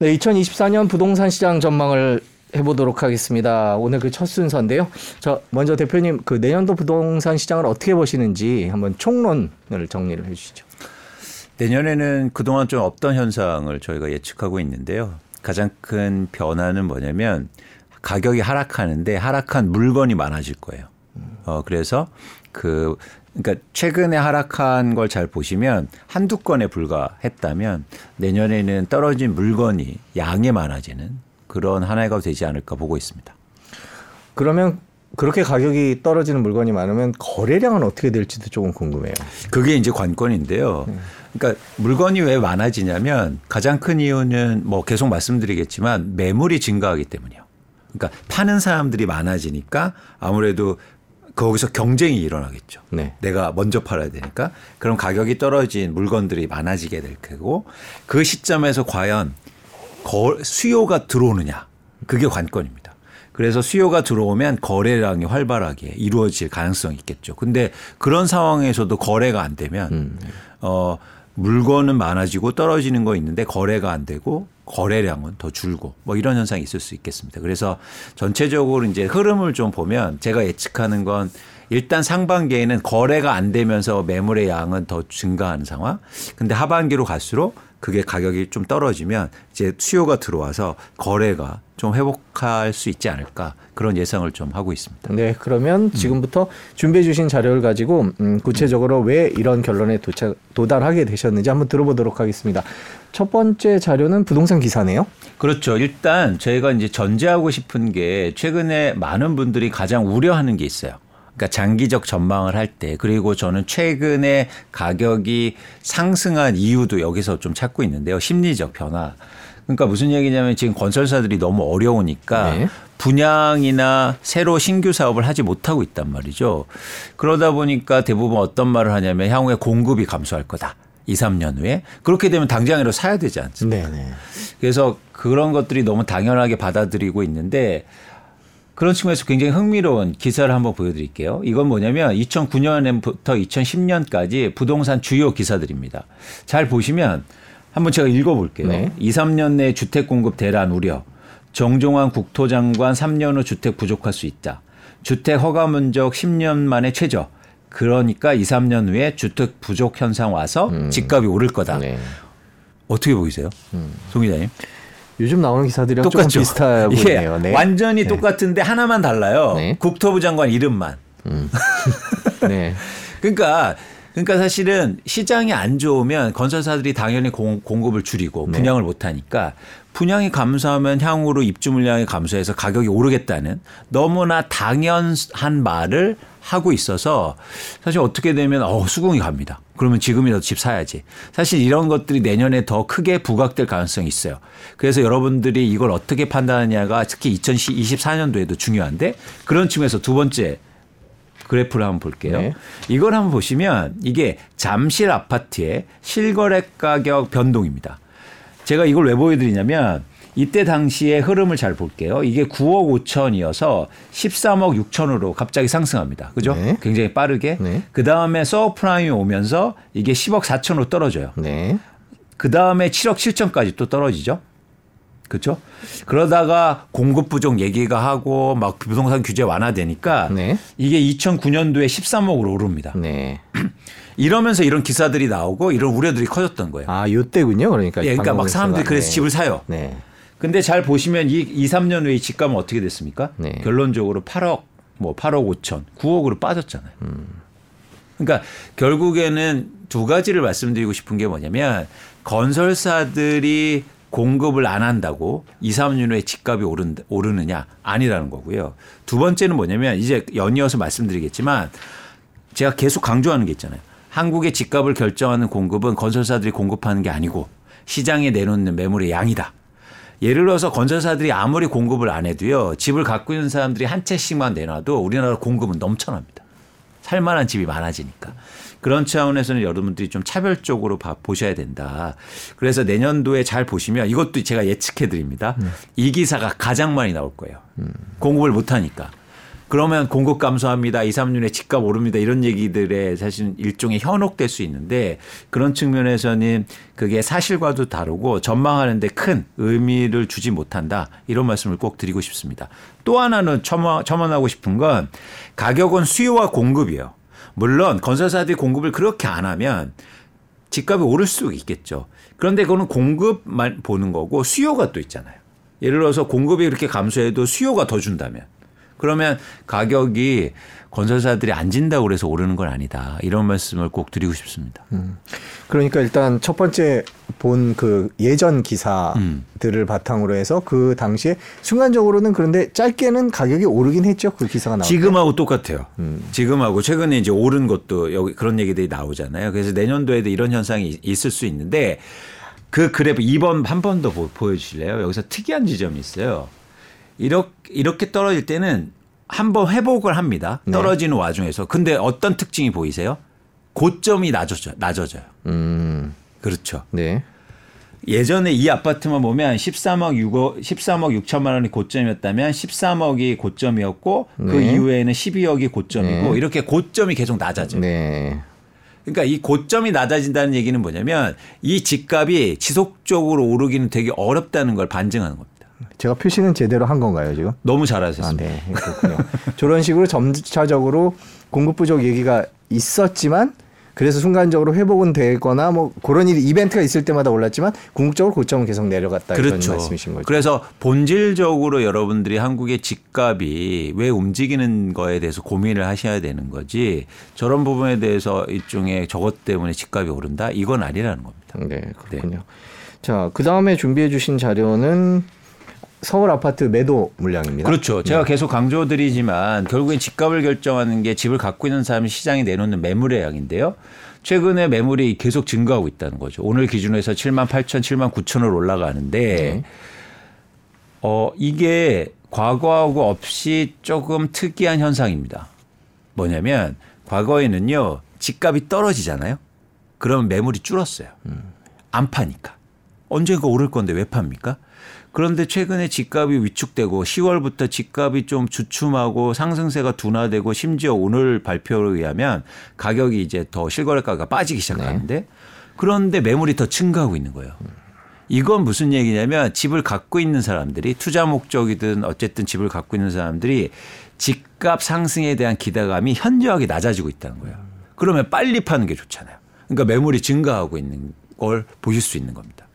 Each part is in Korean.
네, 2024년 부동산 시장 전망을 해보도록 하겠습니다. 오늘 그 첫 순서인데요. 저 먼저 대표님 그 내년도 부동산 시장을 어떻게 보시는지 한번 총론을 정리를 해주시죠. 내년에는 그동안 좀 없던 현상을 저희가 예측하고 있는데요. 가장 큰 변화는 뭐냐면 가격이 하락하는데 하락한 물건이 많아질 거예요. 어 그래서 그 그러니까 최근에 하락한 걸 잘 보시면 한두 건에 불과했다면 내년에는 떨어진 물건이 양이 많아지는 그런 한 해가 되지 않을까 보고 있습니다. 그러면 그렇게 가격이 떨어지는 물건이 많으면 거래량은 어떻게 될지도 조금 궁금해요. 그게 이제 관건인데요. 그러니까 물건이 왜 많아지냐면 가장 큰 이유는 뭐 계속 말씀드리겠지만 매물이 증가하기 때문이요. 그러니까 파는 사람들이 많아지니까 아무래도 거기서 경쟁이 일어나겠죠. 네. 내가 먼저 팔아야 되니까 그럼 가격이 떨어진 물건들이 많아지게 될 거고 그 시점에서 과연 거, 수요가 들어오느냐 그게 관건입니다. 그래서 수요가 들어오면 거래량이 활발하게 이루어질 가능성이 있겠죠. 근데 그런 상황에서도 거래가 안 되면 음. 어 물건은 많아지고 떨어지는 거 있는데 거래가 안 되고 거래량은 더 줄고 뭐 이런 현상이 있을 수 있겠습니다. 그래서 전체적으로 이제 흐름을 좀 보면 제가 예측하는 건 일단 상반기에는 거래가 안 되면서 매물의 양은 더 증가하는 상황. 근데 하반기로 갈수록 그게 가격이 좀 떨어지면 이제 수요가 들어와서 거래가 좀 회복할 수 있지 않을까 그런 예상을 좀 하고 있습니다. 네, 그러면 지금부터 준비해 주신 자료를 가지고 음, 구체적으로 왜 이런 결론에 도착, 도달하게 되셨는지 한번 들어보도록 하겠습니다. 첫 번째 자료는 부동산 기사네요. 그렇죠. 일단 저희가 이제 전제하고 싶은 게 최근에 많은 분들이 가장 우려하는 게 있어요. 그러니까 장기적 전망을 할 때 그리고 저는 최근에 가격이 상승한 이유도 여기서 좀 찾고 있는데요. 심리적 변화. 그러니까 무슨 얘기냐면 지금 건설사들이 너무 어려우니까 네. 분양이나 새로 신규 사업을 하지 못하고 있단 말이죠. 그러다 보니까 대부분 어떤 말을 하냐면 향후에 공급이 감소할 거다. 2, 3년 후에. 그렇게 되면 당장이라도 사야 되지 않습니까? 네, 네. 그래서 그런 것들이 너무 당연하게 받아들이고 있는데 그런 측면에서 굉장히 흥미로운 기사를 한번 보여드릴게요. 이건 뭐냐면 2009년부터 2010년까지 부동산 주요 기사들입니다. 잘 보시면 한번 제가 읽어볼게요. 네. 2, 3년 내 주택 공급 대란 우려. 정종환 국토장관 3년 후 주택 부족할 수 있다. 주택 허가 면적 10년 만에 최저. 그러니까 2, 3년 후에 주택 부족 현상 와서 집값이 오를 거다. 네. 어떻게 보이세요? 송 기자님? 요즘 나오는 기사들이랑 똑같죠. 조금 비슷해 이게 보이네요. 네. 완전히 똑같은데 하나만 달라요. 네. 국토부 장관 이름만. 네. 그러니까 그러니까 사실은 시장이 안 좋으면 건설사들이 당연히 공, 공급을 줄이고 네. 분양을 못 하니까 분양이 감소하면 향후로 입주 물량이 감소해서 가격이 오르겠다는 너무나 당연한 말을 하고 있어서 사실 어떻게 되면 어 수긍이 갑니다. 그러면 지금이라도 집 사야지. 사실 이런 것들이 내년에 더 크게 부각될 가능성이 있어요. 그래서 여러분들이 이걸 어떻게 판단하냐가 특히 2024년도에도 중요한데 그런 측면에서 두 번째 그래프를 한번 볼게요. 네. 이걸 한번 보시면 이게 잠실 아파트의 실거래 가격 변동입니다. 제가 이걸 왜 보여드리냐면 이때 당시의 흐름을 잘 볼게요. 이게 9억 5천에서 13억 6천으로 갑자기 상승합니다. 그죠? 네. 굉장히 빠르게. 네. 그 다음에 서브프라임이 오면서 이게 10억 4천으로 떨어져요. 네. 그 다음에 7억 7천까지 또 떨어지죠. 그렇죠? 그러다가 공급 부족 얘기가 하고 막 부동산 규제 완화되니까 네. 이게 2009년도에 13억으로 오릅니다. 네. 이러면서 이런 기사들이 나오고 이런 우려들이 커졌던 거예요. 아, 요때군요. 그러니까. 예, 그러니까 막 사람들이 방금 그래서 네. 집을 사요. 네. 근데 잘 보시면 이 2, 3년 후에 이 집값은 어떻게 됐습니까? 네. 결론적으로 8억, 뭐 8억 5천, 9억으로 빠졌잖아요. 그러니까 결국에는 두 가지를 말씀드리고 싶은 게 뭐냐면 건설사들이 공급을 안 한다고 2, 3년 후에 집값이 오른, 오르느냐 아니라는 거고요. 두 번째는 뭐냐면 이제 연이어서 말씀드리겠지만 제가 계속 강조하는 게 있잖아요. 한국의 집값을 결정하는 공급은 건설사들이 공급하는 게 아니고 시장에 내놓는 매물의 양이다. 예를 들어서 건설사들이 아무리 공급을 안 해도요. 집을 갖고 있는 사람들이 한 채씩만 내놔도 우리나라 공급은 넘쳐납니다. 살만한 집이 많아지니까. 그런 차원에서는 여러분들이 좀 차별적으로 봐- 보셔야 된다. 그래서 내년도에 잘 보시면 이것도 제가 예측해 드립니다. 이 기사가 가장 많이 나올 거예요. 공급을 못 하니까. 그러면 공급 감소합니다. 2, 3년에 집값 오릅니다. 이런 얘기들에 사실 일종의 현혹될 수 있는데 그런 측면에서는 그게 사실과도 다르고 전망하는데 큰 의미를 주지 못한다. 이런 말씀을 꼭 드리고 싶습니다. 또 하나는 첨언, 첨언하고 싶은 건 가격은 수요와 공급이에요. 물론 건설사들이 공급을 그렇게 안 하면 집값이 오를 수 있겠죠. 그런데 그거는 공급만 보는 거고 수요가 또 있잖아요. 예를 들어서 공급이 그렇게 감소해도 수요가 더 준다면 그러면 가격이 건설사들이 안 진다고 그래서 오르는 건 아니다. 이런 말씀을 꼭 드리고 싶습니다. 그러니까 일단 첫 번째 본 그 예전 기사들을 바탕으로 해서 그 당시에 순간적으로는 그런데 짧게는 가격이 오르긴 했죠. 그 기사가 때. 지금하고 똑같아요. 지금하고 최근에 이제 오른 것도 여기 그런 얘기들이 나오잖아요. 그래서 내년도에도 이런 현상이 있을 수 있는데 그 그래프 2번 한 번 더 보여주실래요? 여기서 특이한 지점이 있어요. 이렇게, 이렇게 떨어질 때는 한번 회복을 합니다. 네. 떨어지는 와중에서. 근데 어떤 특징이 보이세요? 고점이 낮아져, 낮아져요. 음. 그렇죠. 네. 예전에 이 아파트만 보면 13억 6억 13억 6천만 원이 고점이었다면 13억이 고점이었고 그 네. 이후에는 12억이 고점이고 네. 이렇게 고점이 계속 낮아져요. 네. 그러니까 이 고점이 낮아진다는 얘기는 뭐냐면 이 집값이 지속적으로 오르기는 되게 어렵다는 걸 반증하는 겁니다. 제가 표시는 제대로 한 건가요, 지금? 너무 아, 잘하셨습니다. 네. 그렇군요. 저런 식으로 점차적으로 공급 부족 얘기가 있었지만 그래서 순간적으로 회복은 되거나 뭐 그런 일이 이벤트가 있을 때마다 올랐지만 궁극적으로 고점은 계속 내려갔다 이런 그렇죠. 말씀이신 거죠. 그래서 본질적으로 여러분들이 한국의 집값이 왜 움직이는 거에 대해서 고민을 하셔야 되는 거지 저런 부분에 대해서 일종의 저것 때문에 집값이 오른다 이건 아니라는 겁니다. 네, 그렇군요. 자, 그 다음에 준비해 주신 자료는 서울 아파트 매도 물량입니다. 그렇죠. 제가 계속 강조드리지만 결국엔 집값을 결정하는 게 집을 갖고 있는 사람이 시장에 내놓는 매물의 양인데요. 최근에 매물이 계속 증가하고 있다는 거죠. 오늘 기준으로 해서 7만 8천, 7만 9천을 올라가는데 네. 어, 이게 과거하고 없이 조금 특이한 현상입니다. 뭐냐면 과거에는요, 집값이 떨어지잖아요. 그러면 매물이 줄었어요. 안 파니까. 언젠가 오를 건데 왜 팝니까? 그런데 최근에 집값이 위축되고 10월부터 집값이 좀 주춤하고 상승세가 둔화되고 심지어 오늘 발표에 의하면 가격이 이제 더 실거래가가 빠지기 시작하는데 그런데 매물이 더 증가하고 있는 거예요. 이건 무슨 얘기냐면 집을 갖고 있는 사람들이 투자 목적이든 어쨌든 집을 갖고 있는 사람들이 집값 상승에 대한 기대감이 현저하게 낮아지고 있다는 거예요. 그러면 빨리 파는 게 좋잖아요. 그러니까 매물이 증가하고 있는 걸 보실 수 있는 겁니다.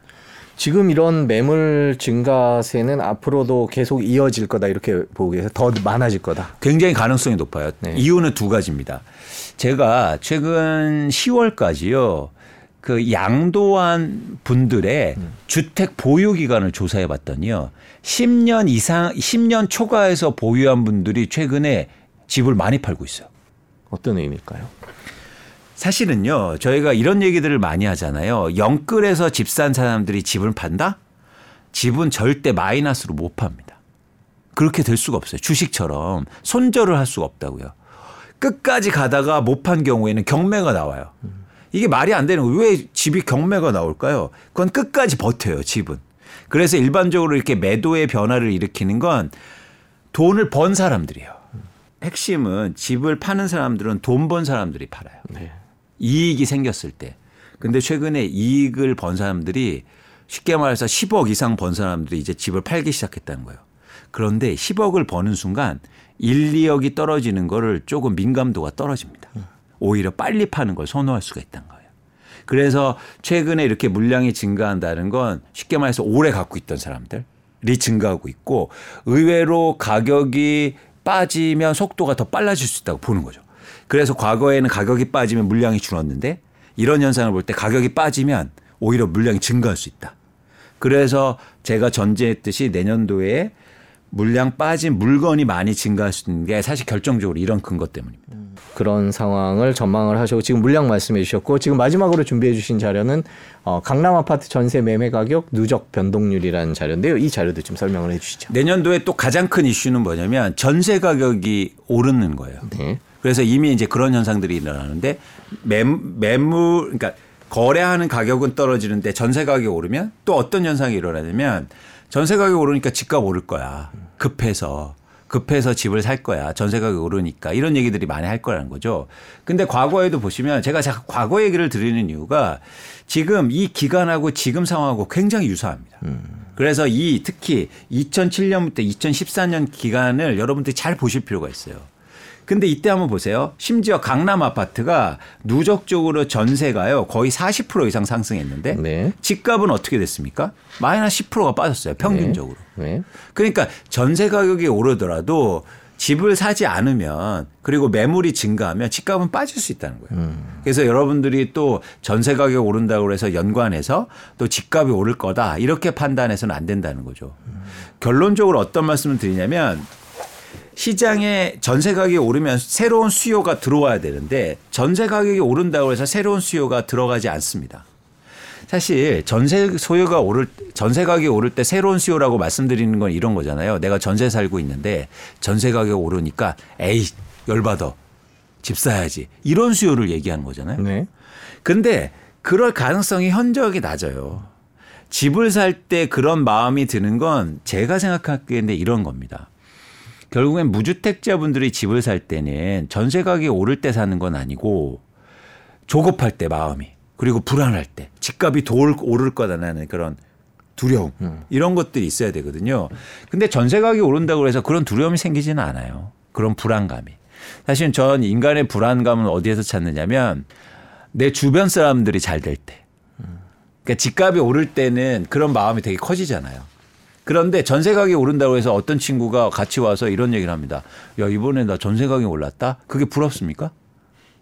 지금 이런 매물 증가세는 앞으로도 계속 이어질 거다 이렇게 보고 계세요. 더 많아질 거다. 굉장히 가능성이 높아요. 네. 이유는 두 가지입니다. 제가 최근 10월까지요. 그 양도한 분들의 주택 보유 기간을 조사해 봤더니요. 10년 이상 10년 초과해서 보유한 분들이 최근에 집을 많이 팔고 있어요. 어떤 의미일까요? 사실은요, 저희가 이런 얘기들을 많이 하잖아요. 영끌에서 집 산 사람들이 집을 판다? 집은 절대 마이너스로 못 팝니다. 그렇게 될 수가 없어요. 주식처럼 손절을 할 수가 없다고요. 끝까지 가다가 못 판 경우에는 경매가 나와요. 이게 말이 안 되는 거예요. 왜 집이 경매가 나올까요? 그건 끝까지 버텨요, 집은. 그래서 일반적으로 이렇게 매도의 변화를 일으키는 건 돈을 번 사람들이에요. 핵심은 집을 파는 사람들은 돈 번 사람들이 팔아요. 네. 이익이 생겼을 때. 근데 최근에 이익을 번 사람들이 쉽게 말해서 10억 이상 번 사람들이 이제 집을 팔기 시작했다는 거예요. 그런데 10억을 버는 순간 1, 2억이 떨어지는 거를 조금 민감도가 떨어집니다. 오히려 빨리 파는 걸 선호할 수가 있다는 거예요. 그래서 최근에 이렇게 물량이 증가한다는 건 쉽게 말해서 오래 갖고 있던 사람들이 증가하고 있고 의외로 가격이 빠지면 속도가 더 빨라질 수 있다고 보는 거죠. 그래서 과거에는 가격이 빠지면 물량이 줄었는데 이런 현상을 볼 때 가격이 빠지면 오히려 물량이 증가할 수 있다. 그래서 제가 전제했듯이 내년도에 물량 빠진 물건이 많이 증가할 수 있는 게 사실 결정적으로 이런 근거 때문입니다. 그런 상황을 전망을 하시고 지금 물량 말씀해 주셨고 지금 마지막으로 준비해 주신 자료는 어, 강남 아파트 전세 매매 가격 누적 변동률이라는 자료인데요. 이 자료도 좀 설명을 해 주시죠. 내년도에 또 가장 큰 이슈는 뭐냐면 전세 가격이 오르는 거예요. 네. 그래서 이미 이제 그런 현상들이 일어나는데 매, 매물 그러니까 거래하는 가격은 떨어지는데 전세 가격이 오르면 또 어떤 현상이 일어나냐면 전세 가격이 오르니까 집값 오를 거야. 급해서. 급해서 집을 살 거야. 전세 가격이 오르니까. 이런 얘기들이 많이 할 거라는 거죠. 근데 과거에도 보시면 제가 자꾸 과거 얘기를 드리는 이유가 지금 이 기간하고 지금 상황하고 굉장히 유사합니다. 그래서 이 특히 2007년부터 2014년 기간을 여러분들이 잘 보실 필요가 있어요. 근데 이때 한번 보세요. 심지어 강남 아파트가 누적적으로 전세가요 거의 40% 이상 상승했는데 네. 집값은 어떻게 됐습니까? 마이너스 10%가 빠졌어요 평균적으로. 네. 그러니까 전세 가격이 오르더라도 집을 사지 않으면 그리고 매물이 증가하면 집값은 빠질 수 있다는 거예요. 그래서 여러분들이 또 전세 가격 오른다고 해서 연관해서 또 집값이 오를 거다 이렇게 판단해서는 안 된다는 거죠. 결론적으로 어떤 말씀을 드리냐면 시장에 전세 가격이 오르면 새로운 수요가 들어와야 되는데 전세 가격이 오른다고 해서 새로운 수요가 들어가지 않습니다. 사실 전세 소요가 오를 전세 가격이 오를 때 새로운 수요라고 말씀드리는 건 이런 거잖아요. 내가 전세 살고 있는데 전세 가격 오르니까 에이 열받아 집 사야지 이런 수요를 얘기하는 거잖아요. 네. 근데 그럴 가능성이 현저하게 낮아요. 집을 살 때 그런 마음이 드는 건 제가 생각하기에는 이런 겁니다. 결국엔 무주택자분들이 집을 살 때는 전세 가격이 오를 때 사는 건 아니고 조급할 때 마음이 그리고 불안할 때 집값이 더 오를 거다라는 그런 두려움 이런 것들이 있어야 되거든요. 근데 전세 가격이 오른다고 해서 그런 두려움이 생기지는 않아요. 그런 불안감이. 사실 전 인간의 불안감은 어디에서 찾느냐면 내 주변 사람들이 잘 될 때. 그러니까 집값이 오를 때는 그런 마음이 되게 커지잖아요. 그런데 전세 가격이 오른다고 해서 어떤 친구가 같이 와서 이런 얘기를 합니다. 야, 이번에 나 전세 가격이 올랐다? 그게 부럽습니까?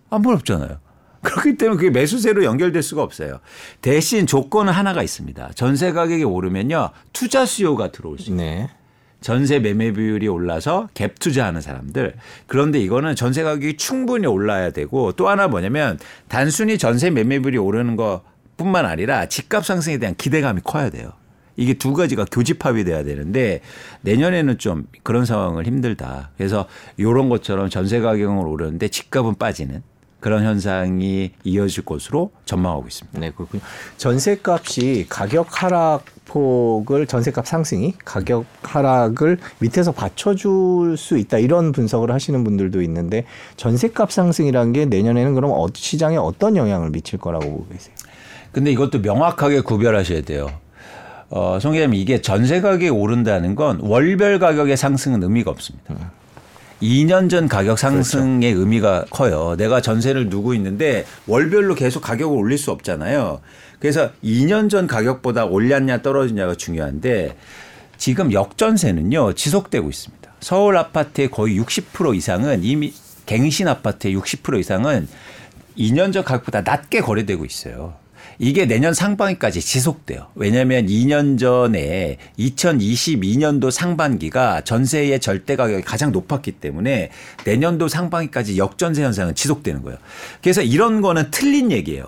안 부럽잖아요. 그렇기 때문에 그게 매수세로 연결될 수가 없어요. 대신 조건은 하나가 있습니다. 전세 가격이 오르면요. 투자 수요가 들어올 수 있어요. 네. 전세 매매 비율이 올라서 갭 투자하는 사람들. 그런데 이거는 전세 가격이 충분히 올라야 되고 또 하나 뭐냐면 단순히 전세 매매 비율이 오르는 것 뿐만 아니라 집값 상승에 대한 기대감이 커야 돼요. 이게 두 가지가 교집합이 돼야 되는데 내년에는 좀 그런 상황을 힘들다. 그래서 이런 것처럼 전세 가격은 오르는데 집값은 빠지는 그런 현상이 이어질 것으로 전망하고 있습니다. 네, 그렇군요. 전세값이 가격 하락폭을 전세값 상승이 가격 하락을 밑에서 받쳐줄 수 있다 이런 분석을 하시는 분들도 있는데 전세값 상승이라는 게 내년에는 그럼 어- 시장에 어떤 영향을 미칠 거라고 보고 계세요? 근데 이것도 명확하게 구별하셔야 돼요. 어, 송 기자님 이게 전세 가격이 오른다는 건 월별 가격의 상승은 의미가 없습니다. 2년 전 가격 상승의 의미가 커요. 내가 전세를 누고 있는데 월별로 계속 가격을 올릴 수 없잖아요. 그래서 2년 전 가격보다 올랐냐 떨어지냐가 중요한데 지금 역전세는요 지속되고 있습니다. 서울 아파트의 거의 60% 이상은 이미 갱신 아파트의 60% 이상은 2년 전 가격보다 낮게 거래되고 있어요. 이게 내년 상반기까지 지속돼요. 왜냐하면 2년 전에 2022년도 상반기가 전세의 절대 가격이 가장 높았기 때문에 내년도 상반기까지 역전세 현상은 지속되는 거예요. 그래서 이런 거는 틀린 얘기예요.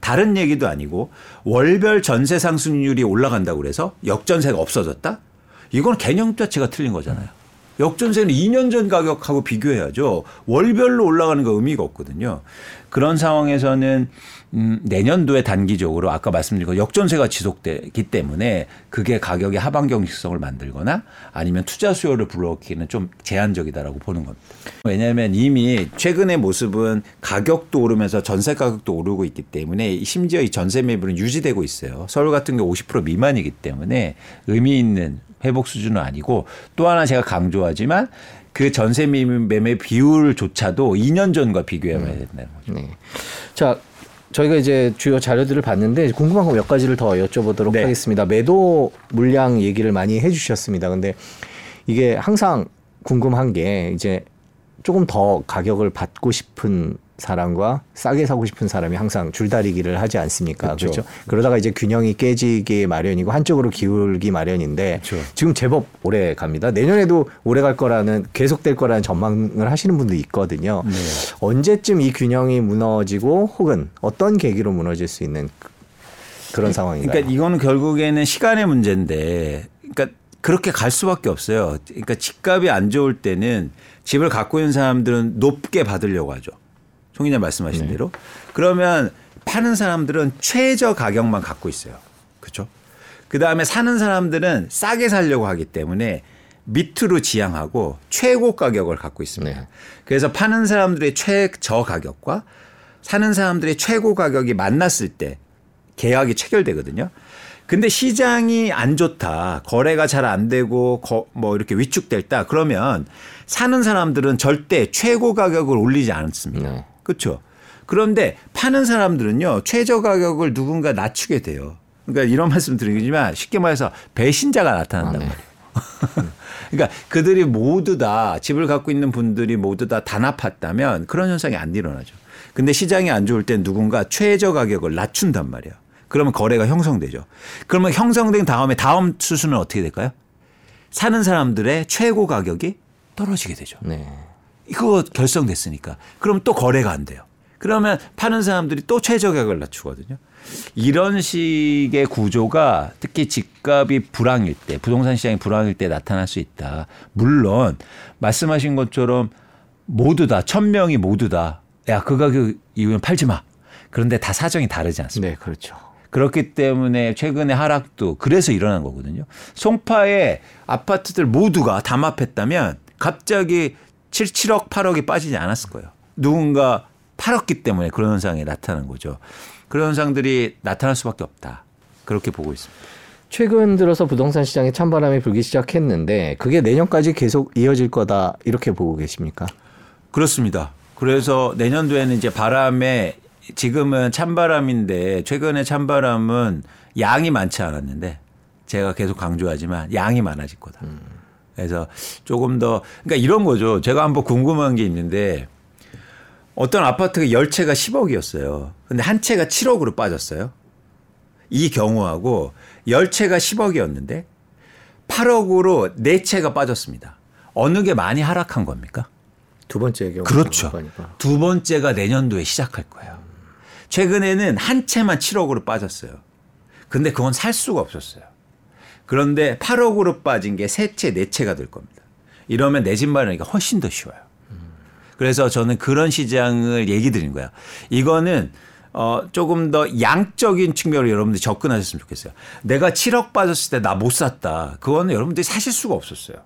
다른 얘기도 아니고 월별 전세 상승률이 올라간다고 그래서 역전세가 없어졌다? 이건 개념 자체가 틀린 거잖아요. 역전세는 2년 전 가격하고 비교해야죠. 월별로 올라가는 거 의미가 없거든요. 그런 상황에서는 음, 내년도에 단기적으로 아까 말씀드린 거 역전세가 지속되기 때문에 그게 가격의 하방 경직성을 만들거나 아니면 투자 수요를 불러오기는 좀 제한적이다라고 보는 겁니다. 왜냐하면 이미 최근의 모습은 가격도 오르면서 전세 가격도 오르고 있기 때문에 심지어 이 전세 매물은 유지되고 있어요. 서울 같은 경우 50% 미만이기 때문에 의미 있는 회복 수준은 아니고 또 하나 제가 강조하지만 그 전세 매매 비율조차도 2년 전과 비교해봐야 된다는 거죠. 네. 자, 저희가 이제 주요 자료들을 봤는데 궁금한 거 몇 가지를 더 여쭤보도록 네. 하겠습니다. 매도 물량 얘기를 많이 해주셨습니다. 근데 이게 항상 궁금한 게 이제 조금 더 가격을 받고 싶은 사람과 싸게 사고 싶은 사람이 항상 줄다리기를 하지 않습니까? 그렇죠. 그렇죠. 그러다가 이제 균형이 깨지기 마련이고 한쪽으로 기울기 마련인데 그렇죠. 지금 제법 오래 갑니다. 내년에도 오래 갈 거라는 계속될 거라는 전망을 하시는 분도 있거든요. 네. 언제쯤 이 균형이 무너지고 혹은 어떤 계기로 무너질 수 있는 그- 그런 상황인가요? 그러니까 이거는 결국에는 시간의 문제인데, 그러니까 그렇게 갈 수밖에 없어요. 그러니까 집값이 안 좋을 때는 집을 갖고 있는 사람들은 높게 받으려고 하죠. 송 기자 말씀하신 대로. 그러면 파는 사람들은 최저 가격만 갖고 있어요. 그렇죠? 그 다음에 사는 사람들은 싸게 살려고 하기 때문에 밑으로 지향하고 최고 가격을 갖고 있습니다. 네. 그래서 파는 사람들의 최저 가격과 사는 사람들의 최고 가격이 만났을 때 계약이 체결되거든요. 근데 시장이 안 좋다. 거래가 잘 안 되고 거, 뭐 이렇게 위축됐다. 그러면 사는 사람들은 절대 최고 가격을 올리지 않습니다. 네. 그렇죠? 그런데 파는 사람들은요. 최저 가격을 누군가 낮추게 돼요. 그러니까 이런 말씀 드리지만 쉽게 말해서 배신자가 나타난단 아, 네. 말이에요. 그러니까 그들이 모두 다 집을 갖고 있는 분들이 모두 다 단합했다면 그런 현상이 안 일어나죠. 근데 시장이 안 좋을 땐 누군가 최저 가격을 낮춘단 말이에요. 그러면 거래가 형성되죠. 그러면 형성된 다음에 다음 수순은 어떻게 될까요? 사는 사람들의 최고 가격이 떨어지게 되죠. 네. 그거 결성됐으니까. 그럼 또 거래가 안 돼요. 그러면 파는 사람들이 또 최저 가격을 낮추거든요. 이런 식의 구조가 특히 집값이 불황일 때, 부동산 시장이 불황일 때 나타날 수 있다. 물론 말씀하신 것처럼 모두 다, 천 명이 모두 다, 야, 그 가격 이후엔 팔지 마. 그런데 다 사정이 다르지 않습니까? 네, 그렇죠. 그렇기 때문에 최근에 하락도 그래서 일어난 거거든요. 송파의 아파트들 모두가 담합했다면 갑자기 7, 7억, 8억이 빠지지 않았을 거예요. 누군가 팔았기 때문에 그런 현상이 나타난 거죠. 그런 현상들이 나타날 수밖에 없다. 그렇게 보고 있습니다. 최근 들어서 부동산 시장에 찬바람이 불기 시작했는데 그게 내년까지 계속 이어질 거다 이렇게 보고 계십니까? 그렇습니다. 그래서 내년도에는 이제 바람에 지금은 찬바람인데 최근에 찬바람은 양이 많지 않았는데 제가 계속 강조하지만 양이 많아질 거다. 그래서 조금 더 그러니까 이런 거죠. 제가 한번 궁금한 게 있는데 어떤 아파트가 열 채가 10억이었어요. 근데 한 채가 7억으로 빠졌어요. 이 경우하고 열 채가 10억이었는데 8억으로 네 채가 빠졌습니다. 어느 게 많이 하락한 겁니까? 두 번째 경우 그렇죠. 두 번째가 내년도에 시작할 거예요. 최근에는 한 채만 7억으로 빠졌어요. 근데 그건 살 수가 없었어요. 그런데 8억으로 빠진 게 세 채, 네 채가 될 겁니다. 이러면 내 집 마련하기가 훨씬 더 쉬워요. 그래서 저는 그런 시장을 얘기 드린 거예요. 이거는 어 조금 더 양적인 측면으로 여러분들이 접근하셨으면 좋겠어요. 내가 7억 빠졌을 때 나 못 샀다. 그거는 여러분들이 사실 수가 없었어요.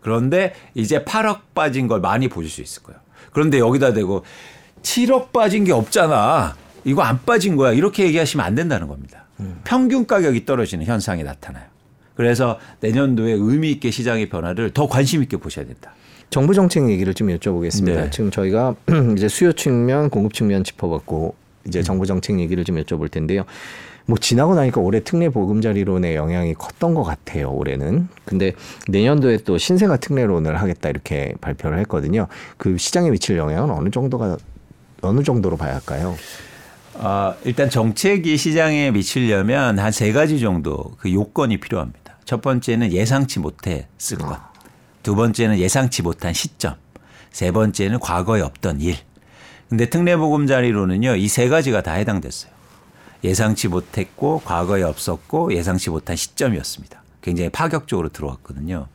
그런데 이제 8억 빠진 걸 많이 보실 수 있을 거예요. 그런데 여기다 대고 7억 빠진 게 없잖아. 이거 안 빠진 거야. 이렇게 얘기하시면 안 된다는 겁니다. 평균 가격이 떨어지는 현상이 나타나요. 그래서 내년도에 의미 있게 시장의 변화를 더 관심 있게 보셔야 된다. 정부 정책 얘기를 좀 여쭤보겠습니다. 네. 지금 저희가 이제 수요 측면, 공급 측면 짚어봤고 이제 정부 정책 얘기를 좀 여쭤볼 텐데요. 뭐 지나고 나니까 올해 특례 보금자리론의 영향이 컸던 것 같아요. 올해는. 근데 내년도에 또 신생아 특례론을 하겠다 이렇게 발표를 했거든요. 그 시장에 미칠 영향은 어느 정도가 어느 정도로 봐야 할까요? 아, 일단 정책이 시장에 미치려면 한 세 가지 정도 그 요건이 필요합니다. 첫 번째는 예상치 못했을 것. 두 번째는 예상치 못한 시점. 세 번째는 과거에 없던 일. 근데 특례보금자리로는요, 이 세 가지가 다 해당됐어요. 예상치 못했고, 과거에 없었고, 예상치 못한 시점이었습니다. 굉장히 파격적으로 들어왔거든요.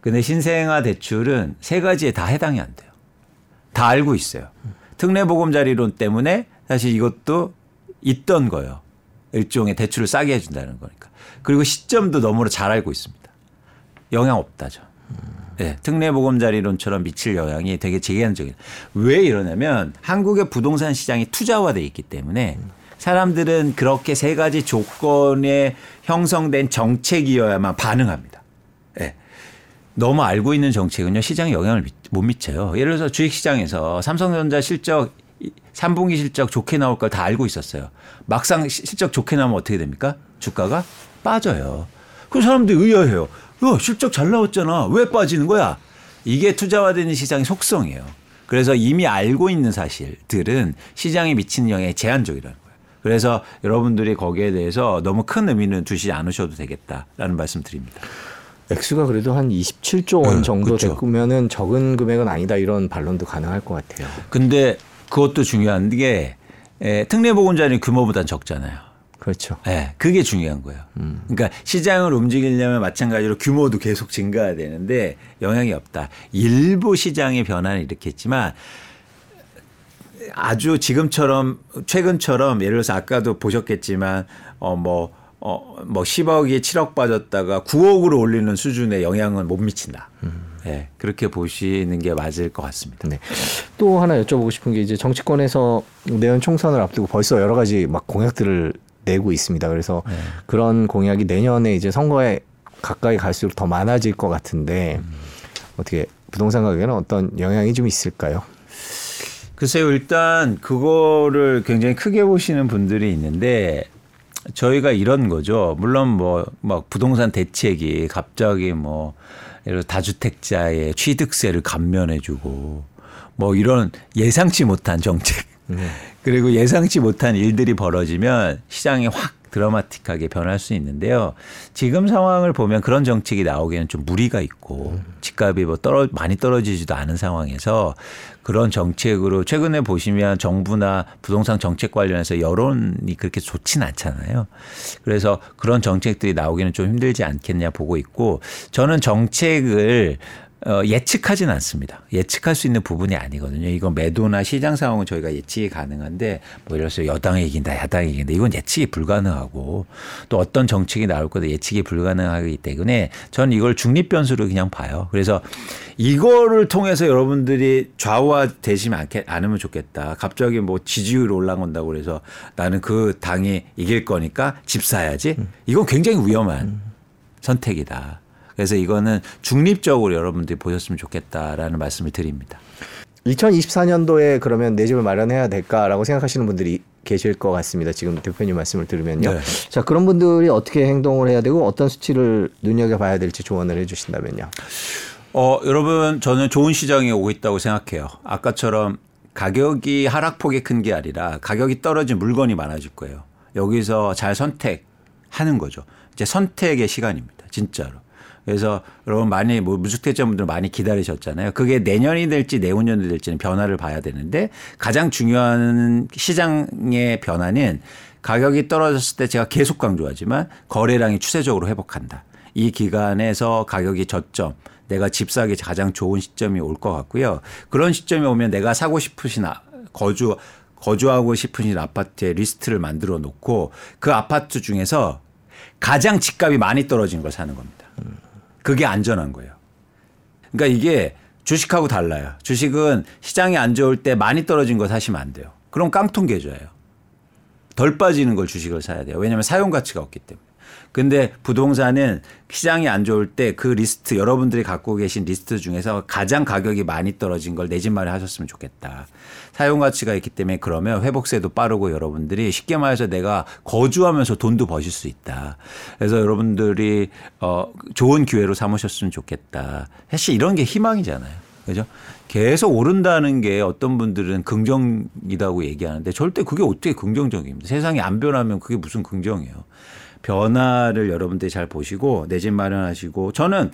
근데 신생아 대출은 세 가지에 다 해당이 안 돼요. 다 알고 있어요. 특례보금자리론 때문에 사실 이것도 있던 거예요. 일종의 대출을 싸게 해준다는 거니까. 그리고 시점도 너무나 잘 알고 있습니다. 영향 없다죠. 네, 특례보금자리론처럼 미칠 영향이 되게 제한적이에요. 왜 이러냐면 한국의 부동산 시장이 투자화돼 있기 때문에 사람들은 그렇게 세 가지 조건에 형성된 정책이어야만 반응합니다. 네. 너무 알고 있는 정책은요 시장에 영향을 미- 못 미쳐요. 예를 들어서 주식시장에서 삼성전자 실적 3분기 실적 좋게 나올 걸 다 알고 있었어요. 막상 시- 실적 좋게 나오면 어떻게 됩니까? 주가가 빠져요. 그 사람들이 의아해요. 야, 실적 잘 나왔잖아. 왜 빠지는 거야? 이게 투자화되는 시장의 속성이에요. 그래서 이미 알고 있는 사실들은 시장에 미치는 영향이 제한적이라는 거예요. 그래서 여러분들이 거기에 대해서 너무 큰 의미는 두지 않으셔도 되겠다라는 말씀 드립니다. 액수가 그래도 한 27조 원 네, 정도 그렇죠. 됐으면은 적은 금액은 아니다 이런 반론도 가능할 것 같아요. 근데 그것도 중요한 게 에, 특례보금자리 규모보다는 적잖아요. 그렇죠. 예, 그게 중요한 거예요. 그러니까 시장을 움직이려면 마찬가지로 규모도 계속 증가해야 되는데 영향이 없다. 일부 시장의 변화는 일으켰지만 아주 지금처럼 최근처럼 예를 들어서 아까도 보셨겠지만 어뭐 어, 뭐 10억이 7억 빠졌다가 9억으로 올리는 수준의 영향은 못 미친다. 네, 그렇게 보시는 게 맞을 것 같습니다. 네. 또 하나 여쭤보고 싶은 게 이제 정치권에서 내년 총선을 앞두고 벌써 여러 가지 막 공약들을 내고 있습니다. 그래서 네. 그런 공약이 내년에 이제 선거에 가까이 갈수록 더 많아질 것 같은데 음. 어떻게 부동산 가격에는 어떤 영향이 좀 있을까요? 글쎄요, 일단 그거를 굉장히 크게 보시는 분들이 있는데 저희가 이런 거죠. 물론 뭐, 막 부동산 대책이 갑자기 뭐, 예를 들어 다주택자의 취득세를 감면해주고 뭐 이런 예상치 못한 정책 그리고 예상치 못한 일들이 벌어지면 시장이 확 드라마틱하게 변할 수 있는데요. 지금 상황을 보면 그런 정책이 나오기에는 좀 무리가 있고 집값이 뭐 떨어 많이 떨어지지도 않은 상황에서 그런 정책으로 최근에 보시면 정부나 부동산 정책 관련해서 여론이 그렇게 좋진 않잖아요. 그래서 그런 정책들이 나오기는 좀 힘들지 않겠냐 보고 있고 저는 정책을 어, 예측하진 않습니다. 예측할 수 있는 부분이 아니거든요. 이건 매도나 시장 상황은 저희가 예측이 가능한데 뭐 예를 들어서 여당이 이긴다, 야당이 이긴다. 이건 예측이 불가능하고 또 어떤 정책이 나올 거도 예측이 불가능하기 때문에 저는 이걸 중립 변수로 그냥 봐요. 그래서 이거를 통해서 여러분들이 좌우화 되시면 않게, 않으면 좋겠다. 갑자기 뭐 지지율이 올라온다고 그래서 나는 그 당이 이길 거니까 집 사야지. 이건 굉장히 위험한 선택이다. 그래서 이거는 중립적으로 여러분들이 보셨으면 좋겠다라는 말씀을 드립니다. 2024년도에 그러면 내 집을 마련해야 될까라고 생각하시는 분들이 계실 것 같습니다. 지금 대표님 말씀을 들으면요. 네. 자 그런 분들이 어떻게 행동을 해야 되고 어떤 수치를 눈여겨봐야 될지 조언을 해 주신다면요. 어, 여러분, 저는 좋은 시장이 오고 있다고 생각해요. 아까처럼 가격이 하락폭이 큰 게 아니라 가격이 떨어진 물건이 많아질 거예요. 여기서 잘 선택하는 거죠. 이제 선택의 시간입니다. 진짜로. 그래서 여러분 많이 뭐 무주택자분들 많이 기다리셨잖아요. 그게 내년이 될지 내후년이 될지는 변화를 봐야 되는데 가장 중요한 시장의 변화는 가격이 떨어졌을 때 제가 계속 강조하지만 거래량이 추세적으로 회복한다. 이 기간에서 가격이 저점, 내가 집 사기 가장 좋은 시점이 올 것 같고요. 그런 시점이 오면 내가 사고 싶으신 아- 거주 거주하고 싶으신 아파트의 리스트를 만들어 놓고 그 아파트 중에서 가장 집값이 많이 떨어진 걸 사는 겁니다. 그게 안전한 거예요. 그러니까 이게 주식하고 달라요. 주식은 시장이 안 좋을 때 많이 떨어진 거 사시면 안 돼요. 그럼 깡통 계좌예요. 덜 빠지는 걸 주식을 사야 돼요. 왜냐하면 사용 가치가 없기 때문에. 근데 부동산은 시장이 안 좋을 때 그 리스트 여러분들이 갖고 계신 리스트 중에서 가장 가격이 많이 떨어진 걸 내 집 마련 하셨으면 좋겠다. 사용 가치가 있기 때문에 그러면 회복세도 빠르고 여러분들이 쉽게 말해서 내가 거주하면서 돈도 버실 수 있다. 그래서 여러분들이 어 좋은 기회로 삼으셨으면 좋겠다. 사실 이런 게 희망이잖아요. 그죠? 계속 오른다는 게 어떤 분들은 긍정이라고 얘기하는데 절대 그게 어떻게 긍정적입니다. 세상이 안 변하면 그게 무슨 긍정이에요. 변화를 여러분들이 잘 보시고 내 집 마련하시고 저는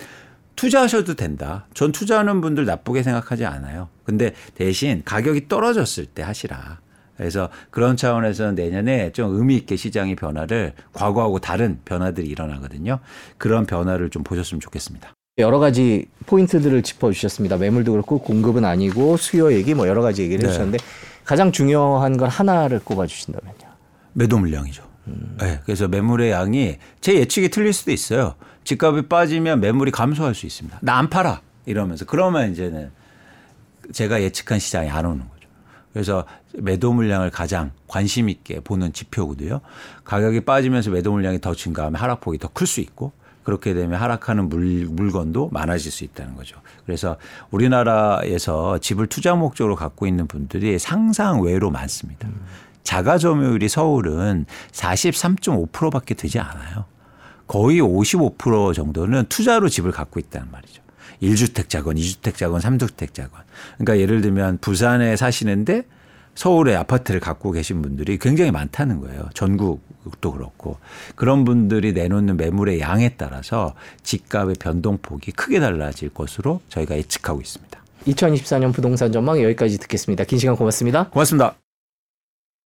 투자하셔도 된다. 전 투자하는 분들 나쁘게 생각하지 않아요. 근데 대신 가격이 떨어졌을 때 하시라. 그래서 그런 차원에서 내년에 좀 의미 있게 시장의 변화를 과거하고 다른 변화들이 일어나거든요. 그런 변화를 좀 보셨으면 좋겠습니다. 여러 가지 포인트들을 짚어주셨습니다. 매물도 그렇고 공급은 아니고 수요 얘기 뭐 여러 가지 얘기를 네. 해주셨는데 가장 중요한 건 하나를 꼽아주신다면요. 매도 물량이죠. 네, 그래서 매물의 양이 제 예측이 틀릴 수도 있어요. 집값이 빠지면 매물이 감소할 수 있습니다. 나 안 팔아 이러면서 그러면 이제는 제가 예측한 시장이 안 오는 거죠. 그래서 매도 물량을 가장 관심 있게 보는 지표고도요. 가격이 빠지면서 매도 물량이 더 증가하면 하락폭이 더 클 수 있고 그렇게 되면 하락하는 물, 물건도 많아질 수 있다는 거죠. 그래서 우리나라에서 집을 투자 목적으로 갖고 있는 분들이 상상 외로 많습니다. 자가 점유율이 서울은 43.5%밖에 되지 않아요. 거의 55% 정도는 투자로 집을 갖고 있다는 말이죠. 1주택 자건 2주택 자건 3주택 자건. 그러니까 예를 들면 부산에 사시는데 서울에 아파트를 갖고 계신 분들이 굉장히 많다는 거예요. 전국도 그렇고. 그런 분들이 내놓는 매물의 양에 따라서 집값의 변동폭이 크게 달라질 것으로 저희가 예측하고 있습니다. 2024년 부동산 전망 여기까지 듣겠습니다. 긴 시간 고맙습니다. 고맙습니다.